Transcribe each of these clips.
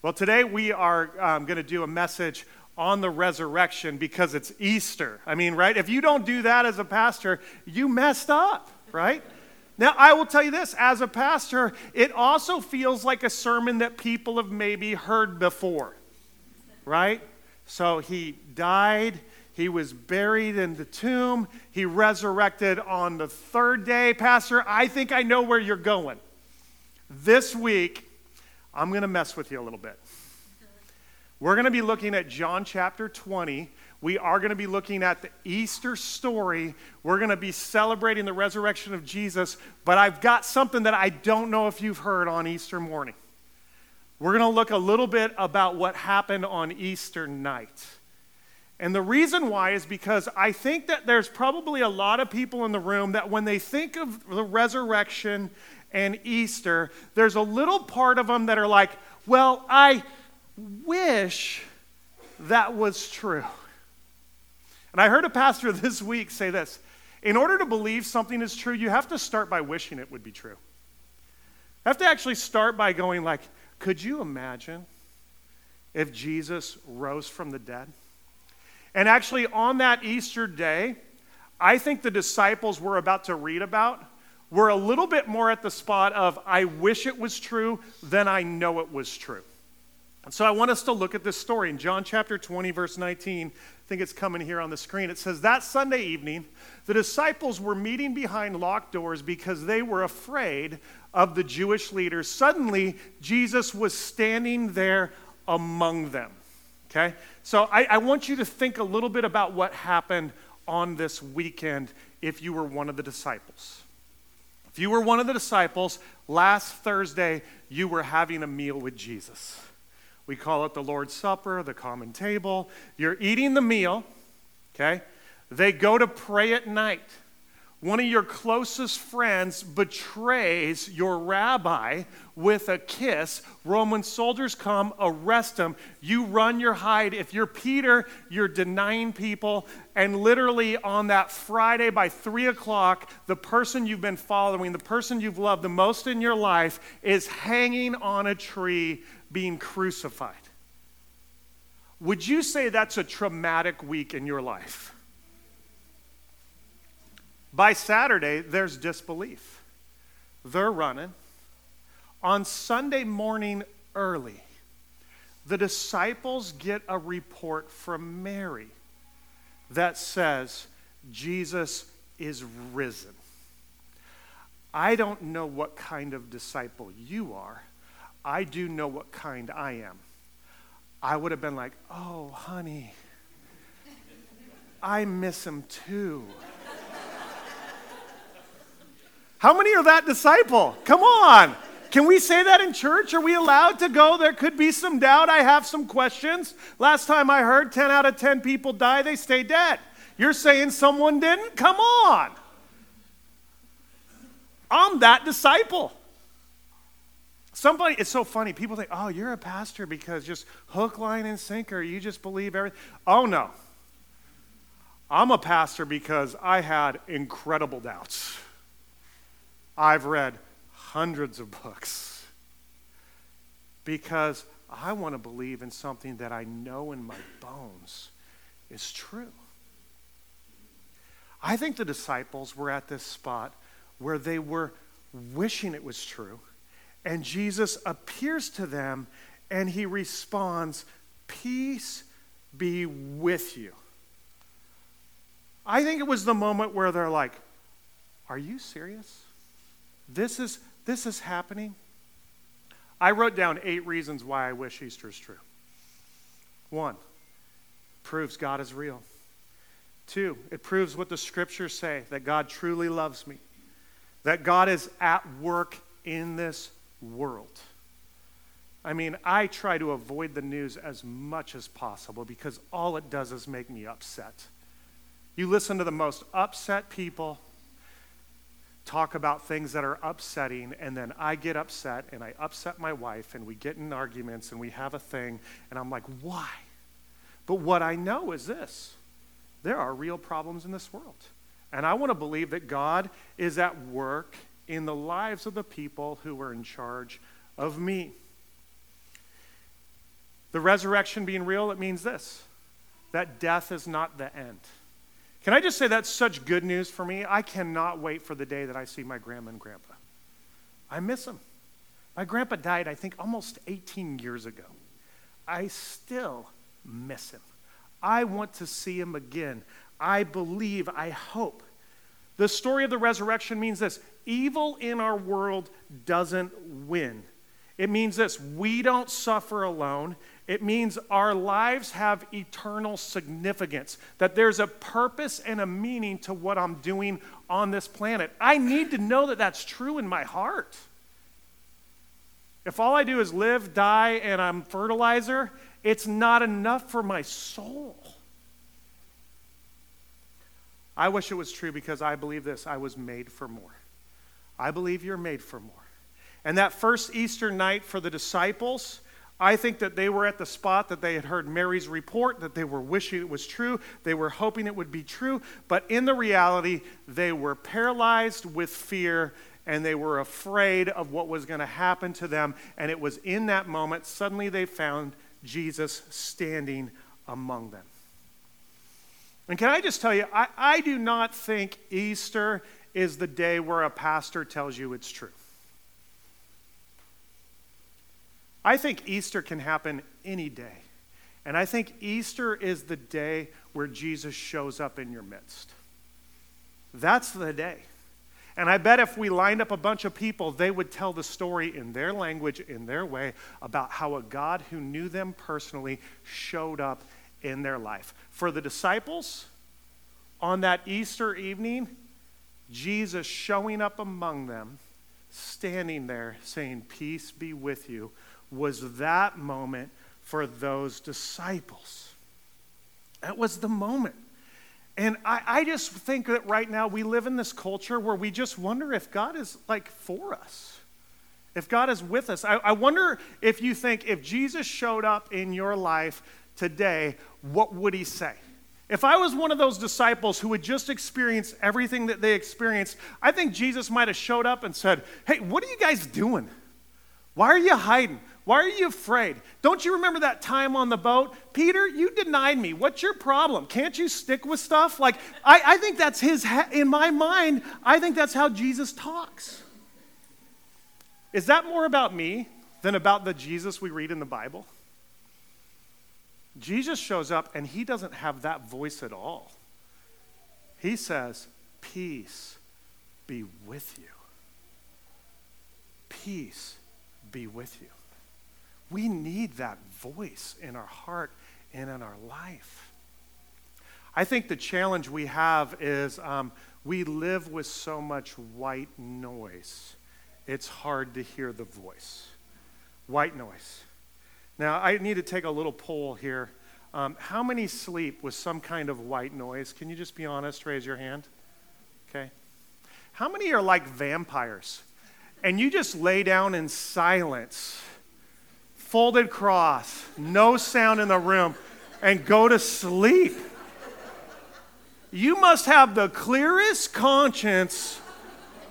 Well, today we are um, going to do a message on the resurrection because it's Easter. I mean, right? If you don't do that as a pastor, you messed up, right? Now, I will tell you this as a pastor, it also feels like a sermon that people have maybe heard before, right? So he died, he was buried in the tomb, he resurrected on the third day. Pastor, I think I know where you're going. This week, I'm going to mess with you a little bit. We're going to be looking at John chapter 20. We are going to be looking at the Easter story. We're going to be celebrating the resurrection of Jesus, but I've got something that I don't know if you've heard on Easter morning. We're going to look a little bit about what happened on Easter night. And the reason why is because I think that there's probably a lot of people in the room that when they think of the resurrection and Easter, there's a little part of them that are like, well, I wish that was true. And I heard a pastor this week say this in order to believe something is true, you have to start by wishing it would be true. You have to actually start by going like, could you imagine if Jesus rose from the dead? And actually, on that Easter day, I think the disciples we're about to read about were a little bit more at the spot of, I wish it was true than I know it was true. And so I want us to look at this story in John chapter 20, verse 19. I think it's coming here on the screen. It says, That Sunday evening, the disciples were meeting behind locked doors because they were afraid of the Jewish leaders. Suddenly, Jesus was standing there among them. Okay? So I, I want you to think a little bit about what happened on this weekend if you were one of the disciples. If you were one of the disciples, last Thursday, you were having a meal with Jesus. We call it the Lord's Supper, the common table. You're eating the meal, okay? They go to pray at night one of your closest friends betrays your rabbi with a kiss. Roman soldiers come, arrest him. You run your hide. If you're Peter, you're denying people. And literally on that Friday by three o'clock, the person you've been following, the person you've loved the most in your life, is hanging on a tree being crucified. Would you say that's a traumatic week in your life? By Saturday, there's disbelief. They're running. On Sunday morning early, the disciples get a report from Mary that says, Jesus is risen. I don't know what kind of disciple you are. I do know what kind I am. I would have been like, oh, honey, I miss him too. How many are that disciple? Come on. Can we say that in church? Are we allowed to go? There could be some doubt. I have some questions. Last time I heard 10 out of 10 people die, they stay dead. You're saying someone didn't? Come on. I'm that disciple. Somebody, it's so funny. People think, oh, you're a pastor because just hook, line, and sinker, you just believe everything. Oh, no. I'm a pastor because I had incredible doubts. I've read hundreds of books because I want to believe in something that I know in my bones is true. I think the disciples were at this spot where they were wishing it was true, and Jesus appears to them and he responds, Peace be with you. I think it was the moment where they're like, Are you serious? This is, this is happening. I wrote down eight reasons why I wish Easter is true. One, proves God is real. Two, it proves what the scriptures say that God truly loves me, that God is at work in this world. I mean, I try to avoid the news as much as possible because all it does is make me upset. You listen to the most upset people talk about things that are upsetting, and then I get upset and I upset my wife, and we get in arguments and we have a thing, and I'm like, why? But what I know is this there are real problems in this world. And I want to believe that God is at work in the lives of the people who are in charge of me. The resurrection being real, it means this that death is not the end. Can I just say that's such good news for me? I cannot wait for the day that I see my grandma and grandpa. I miss them. My grandpa died, I think, almost 18 years ago. I still miss him. I want to see him again. I believe, I hope. The story of the resurrection means this evil in our world doesn't win. It means this we don't suffer alone. It means our lives have eternal significance, that there's a purpose and a meaning to what I'm doing on this planet. I need to know that that's true in my heart. If all I do is live, die, and I'm fertilizer, it's not enough for my soul. I wish it was true because I believe this I was made for more. I believe you're made for more. And that first Easter night for the disciples, I think that they were at the spot that they had heard Mary's report, that they were wishing it was true, they were hoping it would be true, but in the reality, they were paralyzed with fear and they were afraid of what was going to happen to them. And it was in that moment, suddenly they found Jesus standing among them. And can I just tell you, I, I do not think Easter is the day where a pastor tells you it's true. I think Easter can happen any day. And I think Easter is the day where Jesus shows up in your midst. That's the day. And I bet if we lined up a bunch of people, they would tell the story in their language, in their way, about how a God who knew them personally showed up in their life. For the disciples, on that Easter evening, Jesus showing up among them, standing there saying, Peace be with you, was that moment for those disciples. That was the moment. And I, I just think that right now we live in this culture where we just wonder if God is like for us, if God is with us. I, I wonder if you think if Jesus showed up in your life today, what would he say? If I was one of those disciples who had just experienced everything that they experienced, I think Jesus might have showed up and said, Hey, what are you guys doing? Why are you hiding? Why are you afraid? Don't you remember that time on the boat? Peter, you denied me. What's your problem? Can't you stick with stuff? Like, I, I think that's his, in my mind, I think that's how Jesus talks. Is that more about me than about the Jesus we read in the Bible? Jesus shows up and he doesn't have that voice at all. He says, Peace be with you. Peace be with you. We need that voice in our heart and in our life. I think the challenge we have is um, we live with so much white noise, it's hard to hear the voice. White noise. Now, I need to take a little poll here. Um, how many sleep with some kind of white noise? Can you just be honest? Raise your hand. Okay. How many are like vampires? And you just lay down in silence, folded cross, no sound in the room, and go to sleep. You must have the clearest conscience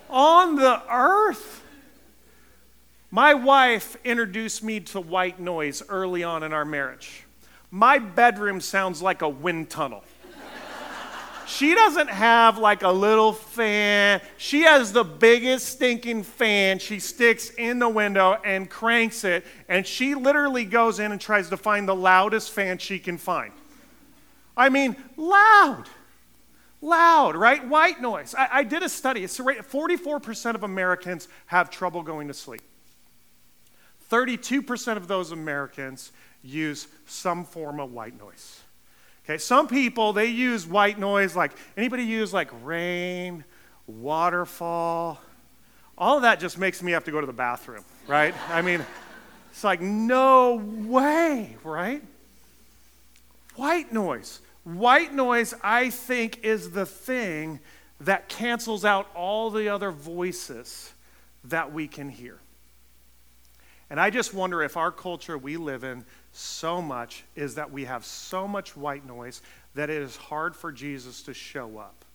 on the earth. My wife introduced me to white noise early on in our marriage. My bedroom sounds like a wind tunnel. She doesn't have like a little fan. She has the biggest stinking fan she sticks in the window and cranks it, and she literally goes in and tries to find the loudest fan she can find. I mean, loud. Loud, right? White noise. I, I did a study. It's 44% of Americans have trouble going to sleep. 32% of those Americans use some form of white noise. Okay, some people they use white noise like anybody use like rain, waterfall. All of that just makes me have to go to the bathroom, right? I mean, it's like no way, right? White noise. White noise, I think, is the thing that cancels out all the other voices that we can hear. And I just wonder if our culture we live in so much is that we have so much white noise that it is hard for Jesus to show up.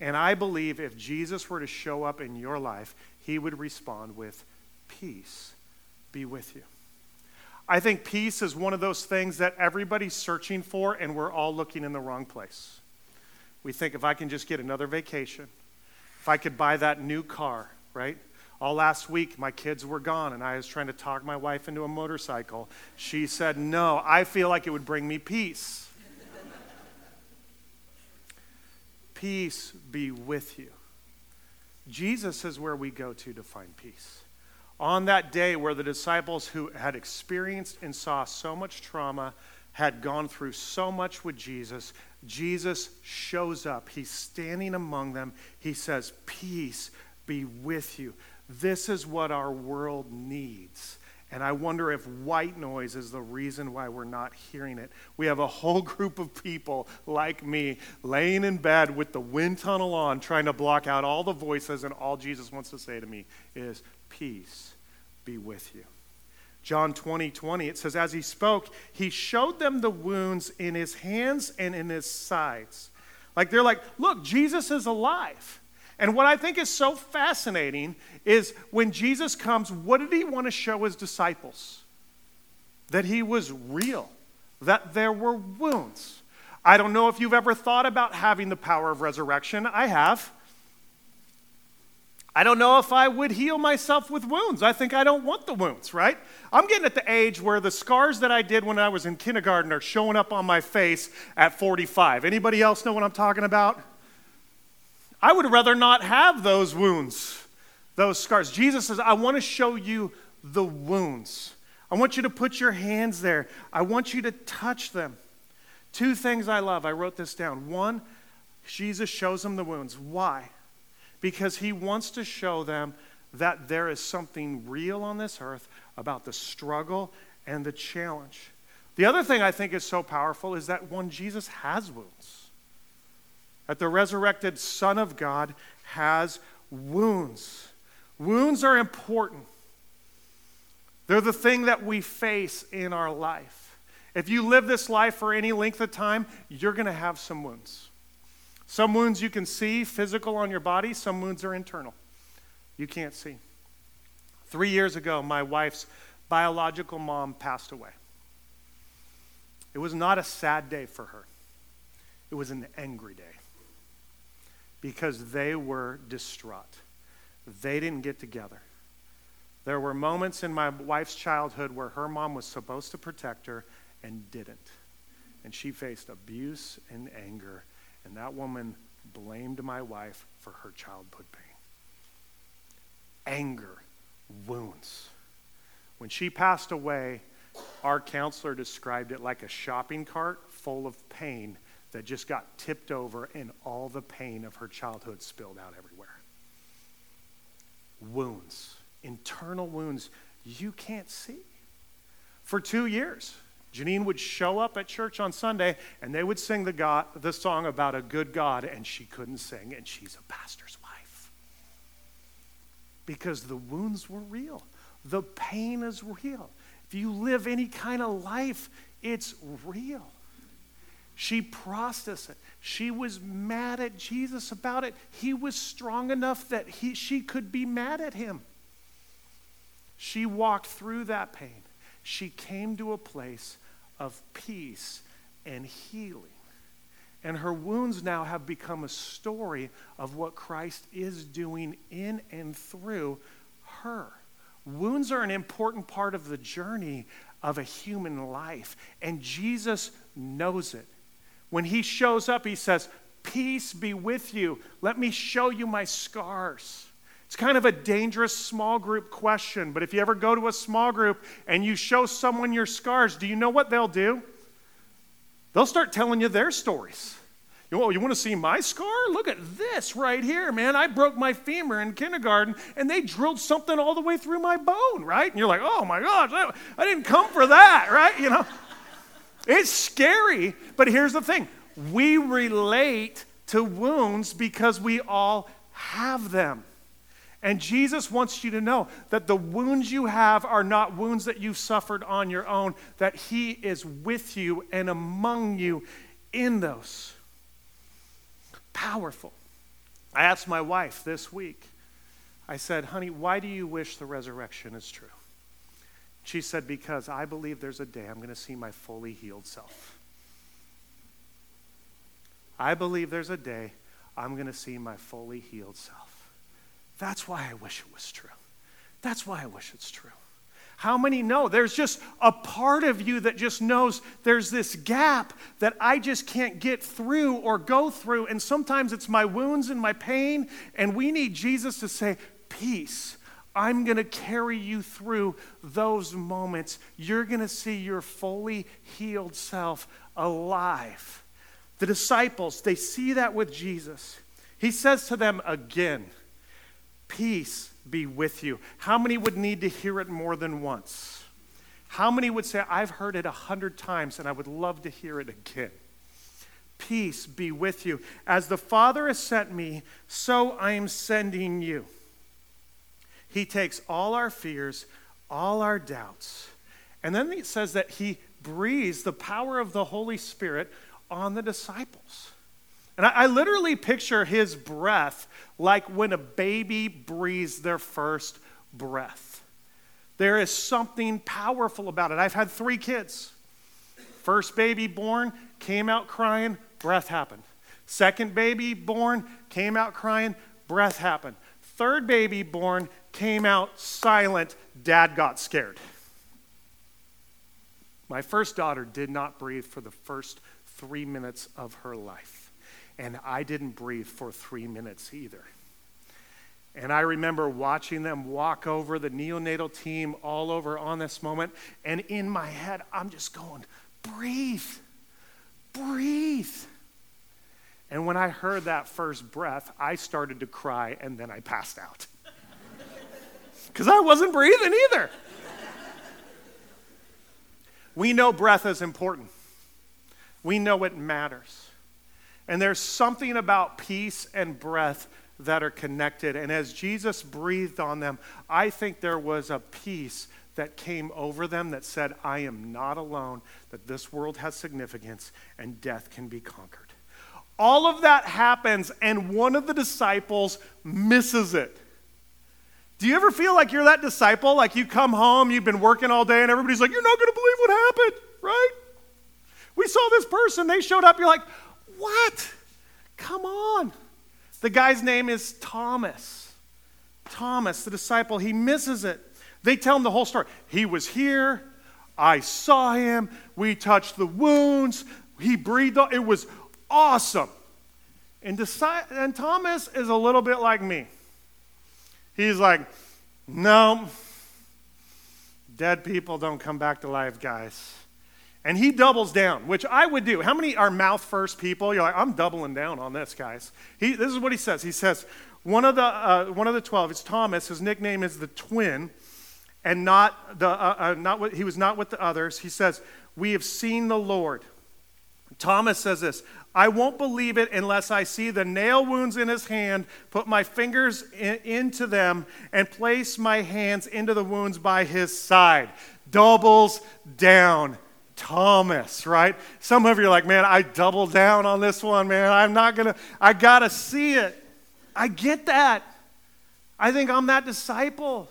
And I believe if Jesus were to show up in your life, he would respond with, Peace be with you. I think peace is one of those things that everybody's searching for, and we're all looking in the wrong place. We think if I can just get another vacation, if I could buy that new car, right? All last week, my kids were gone, and I was trying to talk my wife into a motorcycle. She said, No, I feel like it would bring me peace. peace be with you. Jesus is where we go to to find peace. On that day where the disciples who had experienced and saw so much trauma had gone through so much with Jesus, Jesus shows up. He's standing among them. He says, Peace be with you. This is what our world needs. And I wonder if white noise is the reason why we're not hearing it. We have a whole group of people like me laying in bed with the wind tunnel on, trying to block out all the voices, and all Jesus wants to say to me is, Peace be with you. John 20, 20, it says, As he spoke, he showed them the wounds in his hands and in his sides. Like they're like, Look, Jesus is alive. And what I think is so fascinating is when Jesus comes, what did he want to show his disciples? That he was real, that there were wounds. I don't know if you've ever thought about having the power of resurrection. I have. I don't know if I would heal myself with wounds. I think I don't want the wounds, right? I'm getting at the age where the scars that I did when I was in kindergarten are showing up on my face at 45. Anybody else know what I'm talking about? I would rather not have those wounds, those scars. Jesus says, I want to show you the wounds. I want you to put your hands there. I want you to touch them. Two things I love. I wrote this down. One, Jesus shows them the wounds. Why? Because he wants to show them that there is something real on this earth about the struggle and the challenge. The other thing I think is so powerful is that one, Jesus has wounds that the resurrected Son of God has wounds. Wounds are important. They're the thing that we face in our life. If you live this life for any length of time, you're going to have some wounds. Some wounds you can see physical on your body, some wounds are internal. You can't see. Three years ago, my wife's biological mom passed away. It was not a sad day for her, it was an angry day because they were distraught. They didn't get together. There were moments in my wife's childhood where her mom was supposed to protect her and didn't. And she faced abuse and anger, and that woman blamed my wife for her childhood pain. Anger, wounds. When she passed away, our counselor described it like a shopping cart full of pain that just got tipped over and all the pain of her childhood spilled out everywhere. Wounds, internal wounds you can't see. For two years, Janine would show up at church on Sunday and they would sing the, God, the song about a good God, and she couldn't sing, and she's a pastor's wife. Because the wounds were real, the pain is real. If you live any kind of life, it's real. She processed it. She was mad at Jesus about it. He was strong enough that he, she could be mad at him. She walked through that pain. She came to a place of peace and healing. And her wounds now have become a story of what Christ is doing in and through her. Wounds are an important part of the journey of a human life, and Jesus knows it. When he shows up, he says, Peace be with you. Let me show you my scars. It's kind of a dangerous small group question, but if you ever go to a small group and you show someone your scars, do you know what they'll do? They'll start telling you their stories. You, know, you want to see my scar? Look at this right here, man. I broke my femur in kindergarten and they drilled something all the way through my bone, right? And you're like, oh my gosh, I didn't come for that, right? You know? It's scary, but here's the thing we relate to wounds because we all have them. And Jesus wants you to know that the wounds you have are not wounds that you've suffered on your own, that He is with you and among you in those. Powerful. I asked my wife this week, I said, honey, why do you wish the resurrection is true? She said, Because I believe there's a day I'm going to see my fully healed self. I believe there's a day I'm going to see my fully healed self. That's why I wish it was true. That's why I wish it's true. How many know? There's just a part of you that just knows there's this gap that I just can't get through or go through. And sometimes it's my wounds and my pain. And we need Jesus to say, Peace. I'm going to carry you through those moments. You're going to see your fully healed self alive. The disciples, they see that with Jesus. He says to them again, Peace be with you. How many would need to hear it more than once? How many would say, I've heard it a hundred times and I would love to hear it again? Peace be with you. As the Father has sent me, so I am sending you. He takes all our fears, all our doubts, and then it says that He breathes the power of the Holy Spirit on the disciples. And I, I, literally picture his breath like when a baby breathes their first breath. There is something powerful about it. I've had three kids. First baby born, came out crying, breath happened. Second baby born, came out crying, breath happened. Third baby born, came out silent, dad got scared. My first daughter did not breathe for the first three minutes of her life and I didn't breathe for three minutes either. And I remember watching them walk over the neonatal team all over on this moment. And in my head, I'm just going, breathe, breathe. And when I heard that first breath, I started to cry and then I passed out. Because I wasn't breathing either. we know breath is important, we know it matters. And there's something about peace and breath that are connected. And as Jesus breathed on them, I think there was a peace that came over them that said, I am not alone, that this world has significance and death can be conquered. All of that happens, and one of the disciples misses it. Do you ever feel like you're that disciple? Like you come home, you've been working all day, and everybody's like, You're not going to believe what happened, right? We saw this person, they showed up, you're like, what? Come on. The guy's name is Thomas. Thomas, the disciple, he misses it. They tell him the whole story. He was here. I saw him. We touched the wounds. He breathed. It was awesome. And, and Thomas is a little bit like me. He's like, no, dead people don't come back to life, guys. And he doubles down, which I would do. How many are mouth first people? You're like, I'm doubling down on this, guys. He, this is what he says. He says, one of the, uh, one of the 12, it's Thomas. His nickname is the twin, and not the, uh, uh, not what, he was not with the others. He says, We have seen the Lord. Thomas says this I won't believe it unless I see the nail wounds in his hand, put my fingers in, into them, and place my hands into the wounds by his side. Doubles down Thomas, right? Some of you are like, man, I double down on this one, man. I'm not going to, I got to see it. I get that. I think I'm that disciple.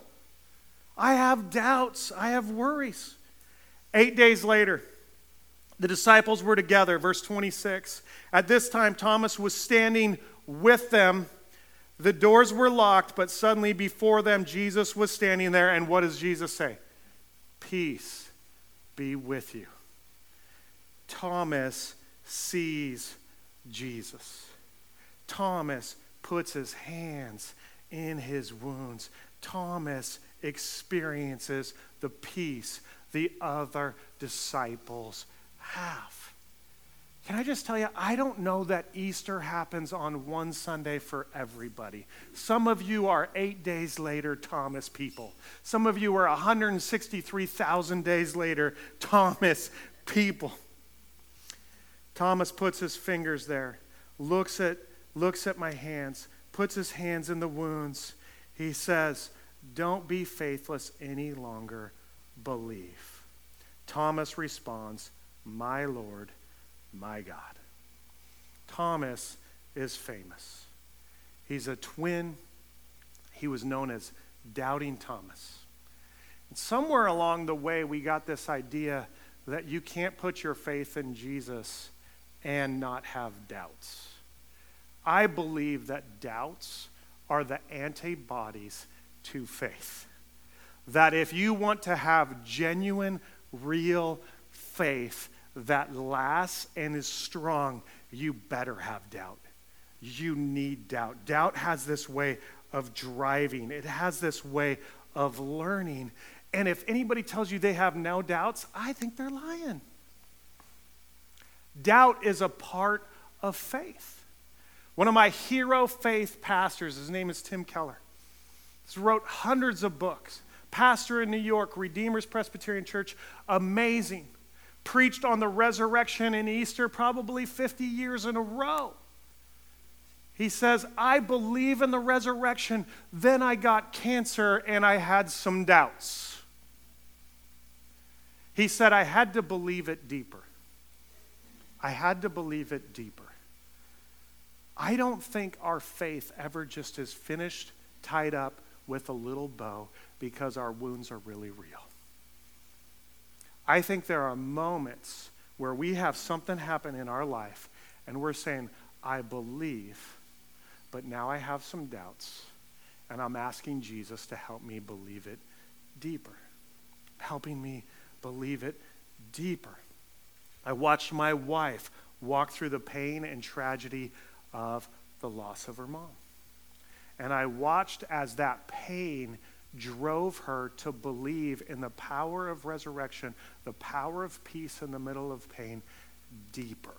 I have doubts, I have worries. Eight days later, the disciples were together, verse 26. At this time, Thomas was standing with them. The doors were locked, but suddenly before them, Jesus was standing there. And what does Jesus say? Peace be with you. Thomas sees Jesus. Thomas puts his hands in his wounds. Thomas experiences the peace the other disciples have. Can I just tell you, I don't know that Easter happens on one Sunday for everybody. Some of you are eight days later Thomas people. Some of you are 163,000 days later Thomas people. Thomas puts his fingers there, looks at, looks at my hands, puts his hands in the wounds. He says, Don't be faithless any longer, believe. Thomas responds, My Lord, my God. Thomas is famous. He's a twin. He was known as Doubting Thomas. And somewhere along the way, we got this idea that you can't put your faith in Jesus and not have doubts. I believe that doubts are the antibodies to faith. That if you want to have genuine, real faith that lasts and is strong, you better have doubt. You need doubt. Doubt has this way of driving, it has this way of learning. And if anybody tells you they have no doubts, I think they're lying. Doubt is a part of faith. One of my hero faith pastors, his name is Tim Keller, he's wrote hundreds of books. Pastor in New York, Redeemer's Presbyterian Church, amazing. Preached on the resurrection and Easter probably 50 years in a row. He says, I believe in the resurrection. Then I got cancer and I had some doubts. He said, I had to believe it deeper. I had to believe it deeper. I don't think our faith ever just is finished, tied up with a little bow because our wounds are really real. I think there are moments where we have something happen in our life and we're saying, I believe, but now I have some doubts, and I'm asking Jesus to help me believe it deeper, helping me believe it deeper. I watched my wife walk through the pain and tragedy of the loss of her mom. And I watched as that pain drove her to believe in the power of resurrection, the power of peace in the middle of pain, deeper.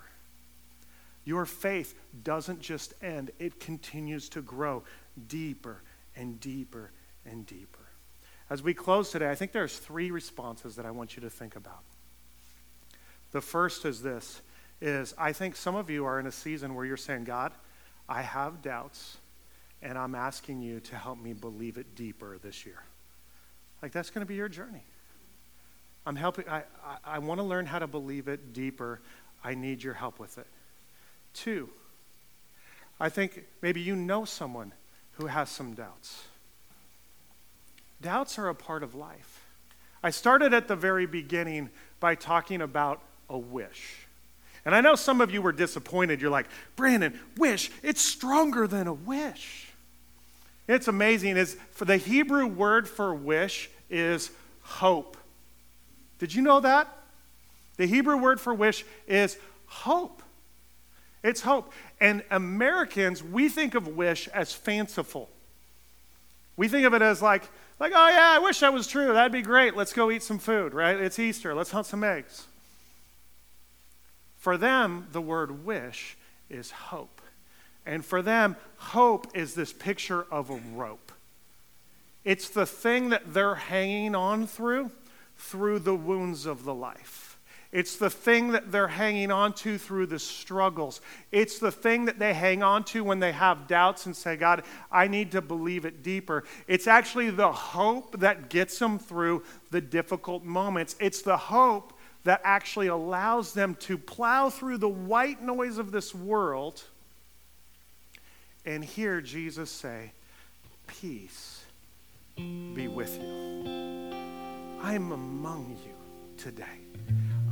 Your faith doesn't just end, it continues to grow deeper and deeper and deeper. As we close today, I think there's three responses that I want you to think about. The first is this is I think some of you are in a season where you're saying, God, I have doubts, and I'm asking you to help me believe it deeper this year. Like that's going to be your journey. I'm helping, I, I, I want to learn how to believe it deeper. I need your help with it. Two, I think maybe you know someone who has some doubts. Doubts are a part of life. I started at the very beginning by talking about a wish. And I know some of you were disappointed. You're like, Brandon, wish, it's stronger than a wish. It's amazing is for the Hebrew word for wish is hope. Did you know that? The Hebrew word for wish is hope. It's hope. And Americans, we think of wish as fanciful. We think of it as like, like, oh yeah, I wish that was true. That'd be great. Let's go eat some food, right? It's Easter. Let's hunt some eggs. For them, the word wish is hope. And for them, hope is this picture of a rope. It's the thing that they're hanging on through, through the wounds of the life. It's the thing that they're hanging on to through the struggles. It's the thing that they hang on to when they have doubts and say, God, I need to believe it deeper. It's actually the hope that gets them through the difficult moments. It's the hope that actually allows them to plow through the white noise of this world and hear Jesus say, Peace be with you. I'm among you today.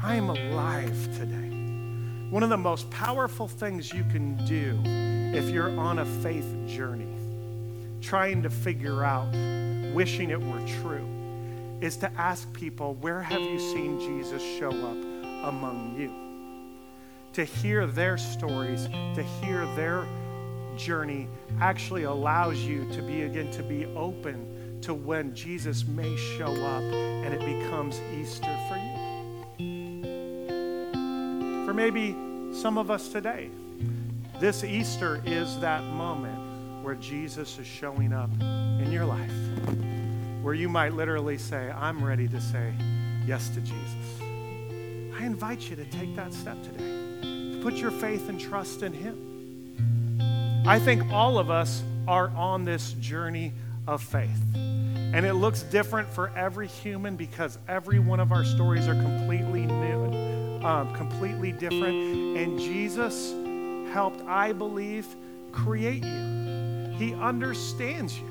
I am alive today. One of the most powerful things you can do if you're on a faith journey, trying to figure out, wishing it were true, is to ask people, Where have you seen Jesus show up among you? To hear their stories, to hear their journey actually allows you to be again to be open to when Jesus may show up and it becomes Easter for you for maybe some of us today. This Easter is that moment where Jesus is showing up in your life, where you might literally say, I'm ready to say yes to Jesus. I invite you to take that step today, to put your faith and trust in Him. I think all of us are on this journey of faith. And it looks different for every human because every one of our stories are completely new um, completely different. And Jesus helped, I believe, create you. He understands you.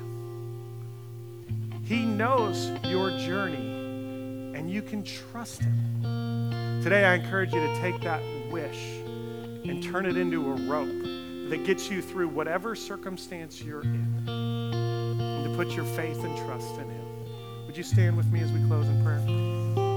He knows your journey, and you can trust Him. Today, I encourage you to take that wish and turn it into a rope that gets you through whatever circumstance you're in, and to put your faith and trust in Him. Would you stand with me as we close in prayer?